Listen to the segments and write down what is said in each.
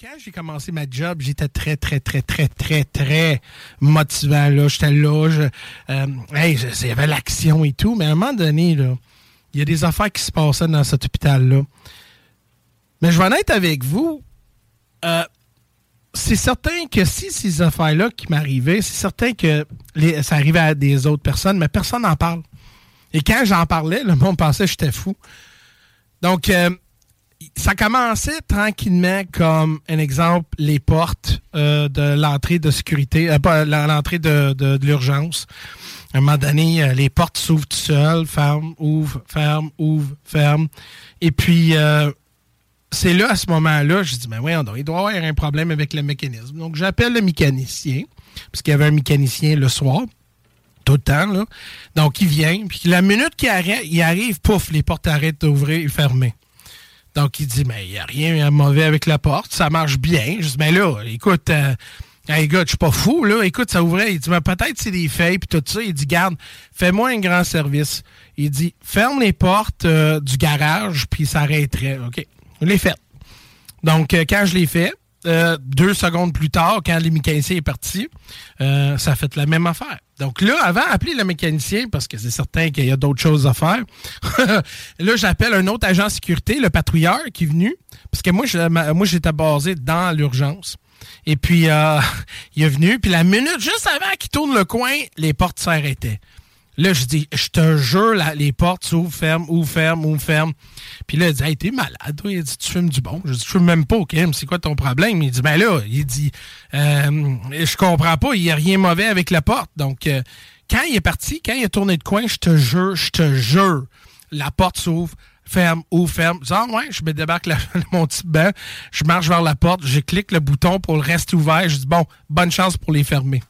Quand j'ai commencé ma job, j'étais très, très, très, très, très, très motivant. Là. J'étais là, euh, hey, il y avait l'action et tout, mais à un moment donné, il y a des affaires qui se passaient dans cet hôpital-là. Mais je vais en être avec vous. Euh, c'est certain que si ces affaires-là qui m'arrivaient, c'est certain que ça arrivait à des autres personnes, mais personne n'en parle. Et quand j'en parlais, le monde pensait que j'étais fou. Donc, euh, ça commençait tranquillement comme un exemple, les portes euh, de l'entrée de sécurité, euh, l'entrée de, de- de l'urgence. À un moment donné, euh, les portes s'ouvrent tout seules, ferment, ouvrent, ferment, ouvrent, ferment. Et puis, euh, c'est là, à ce moment-là, je dis, mais oui, il doit y avoir un problème avec le mécanisme. Donc, j'appelle le mécanicien, parce qu'il y avait un mécanicien le soir, tout le temps, là. Donc, il vient, puis la minute qu'il arrive, il arrive, pouf, les portes arrêtent d'ouvrir et fermer. Donc, il dit, mais il n'y a rien de mauvais avec la porte, ça marche bien. Je dis, mais là, écoute, euh, hey, gars, je suis pas fou, là. Écoute, ça ouvrait. Il dit, mais peut-être c'est des faits, puis tout ça. Il dit, garde, fais-moi un grand service. Il dit, ferme les portes euh, du garage, puis ça arrêterait. OK. Je l'ai fait. Donc, euh, quand je l'ai fait, euh, deux secondes plus tard, quand le mécanicien est parti, euh, ça fait la même affaire. Donc là, avant d'appeler le mécanicien, parce que c'est certain qu'il y a d'autres choses à faire, là, j'appelle un autre agent de sécurité, le patrouilleur qui est venu, parce que moi, moi j'étais basé dans l'urgence. Et puis, euh, il est venu, puis la minute juste avant qu'il tourne le coin, les portes s'arrêtaient. Là, je dis, je te jure, la- les portes s'ouvrent, ferment, ouvrent, ferment, ouvrent, ferment. Puis là, il dit, hey, t'es malade, toi. Il dit, tu fumes du bon. Je dis, je fume même pas, OK, c'est quoi ton problème? Il dit, ben là, il dit, euh, je comprends pas, il y a rien mauvais avec la porte. Donc, euh, quand il est parti, quand il a tourné de coin, je te jure, je te jure, la porte s'ouvre, ferme, ouvre, ferme. Je dis, ah ouais, je me débarque la- mon petit banc, je marche vers la porte, je clique le bouton pour le rester ouvert. Je dis, bon, bonne chance pour les fermer.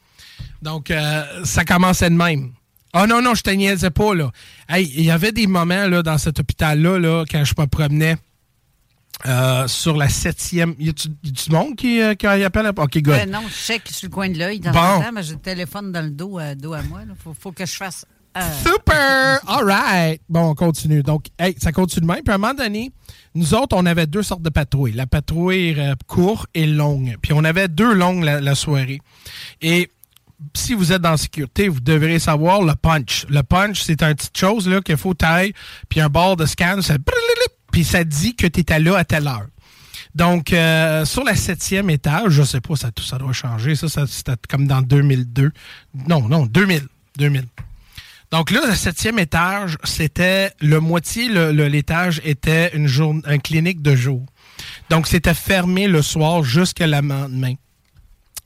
Donc, euh, ça commençait de même. Ah non, non, je te niaisais pas, là. Hey, il y avait des moments, là, dans cet hôpital-là, là, quand je me promenais euh, sur la septième... Y a-tu du monde qui, euh, qui appelle? OK, good. Euh, non, je check sur le coin de l'œil. Dans Bon. le temps, mais j'ai le téléphone dans le dos, dos à moi. Il faut, faut que je fasse. Super! All right! Bon, on continue. Donc, hey, ça continue de même. Puis à un moment donné, nous autres, on avait deux sortes de patrouilles. La patrouille euh, courte et longue. Puis on avait deux longues la, la soirée. Et si vous êtes dans la sécurité, vous devrez savoir le punch. Le punch, c'est une petite chose là qu'il faut tailler, puis un bord de scan, ça puis ça dit que tu étais là à telle heure. Donc, sur la septième étage, je sais pas, ça, tout ça doit changer. Ça, ça c'était comme dans 2002. Non, non, 2000. 2000. Donc là, le septième étage, c'était le moitié, le- le- l'étage était une clinique de jour. Donc, c'était fermé le soir jusqu'à la lendemain.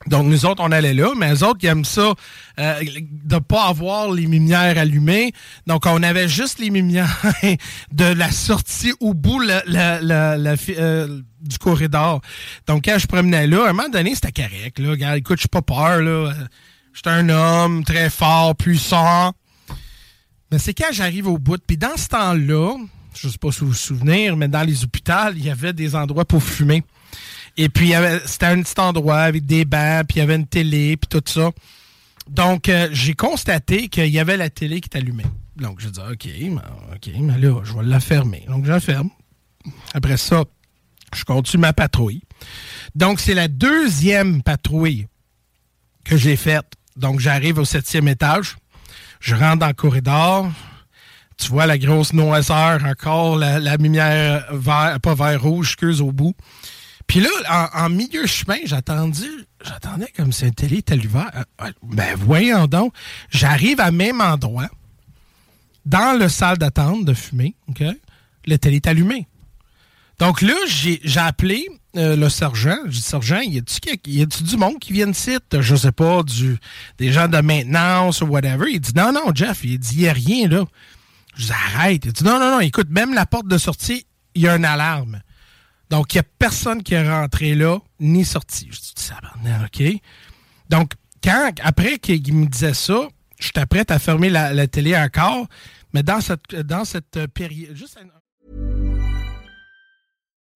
Donc, nous autres, on allait là, mais les autres, ils aiment ça euh, de pas avoir les lumières allumées. Donc, on avait juste les lumières de la sortie au bout euh, du corridor. Donc, quand je promenais là, à un moment donné, c'était correct. Là. Écoute, je suis pas peur. là. Suis un homme très fort, puissant. Mais c'est quand j'arrive au bout. Puis dans ce temps-là, je sais pas si vous vous souvenez, mais dans les hôpitaux, il y avait des endroits pour fumer. Et puis, c'était un petit endroit avec des bancs, puis il y avait une télé, puis tout ça. Donc, euh, j'ai constaté qu'il y avait la télé qui est allumée. Donc, je dis, OK, OK, mais là, je vais la fermer. Donc, je la ferme. Après ça, je continue ma patrouille. Donc, c'est la deuxième patrouille que j'ai faite. Donc, j'arrive au septième étage. Je rentre dans le corridor. tu vois la grosse noiseur encore, la, lumière vert, pas vert rouge, queuse au bout. Puis là, en, milieu chemin, j'attendais, j'attendais comme si un télé était ouvert. Euh, ben voyons donc, j'arrive à même endroit, dans le salle d'attente de fumée, OK? Le télé est allumé. Donc là, j'ai appelé euh, le sergent. J'ai dit, sergent, y a-tu du monde qui vient de site? Je sais pas, du, des gens de maintenance ou whatever. Il dit, non, non, Jeff, il dit, n'y a rien là. Je dis, arrête. Il dit, non, non, non, écoute, même la porte de sortie, il y a une alarme. Donc, il n'y a personne qui est rentré là, ni sorti. Je dis, ça OK? Donc, quand, après qu'il me disait ça, j'étais prête à fermer la, télé encore, mais dans cette, dans cette période, juste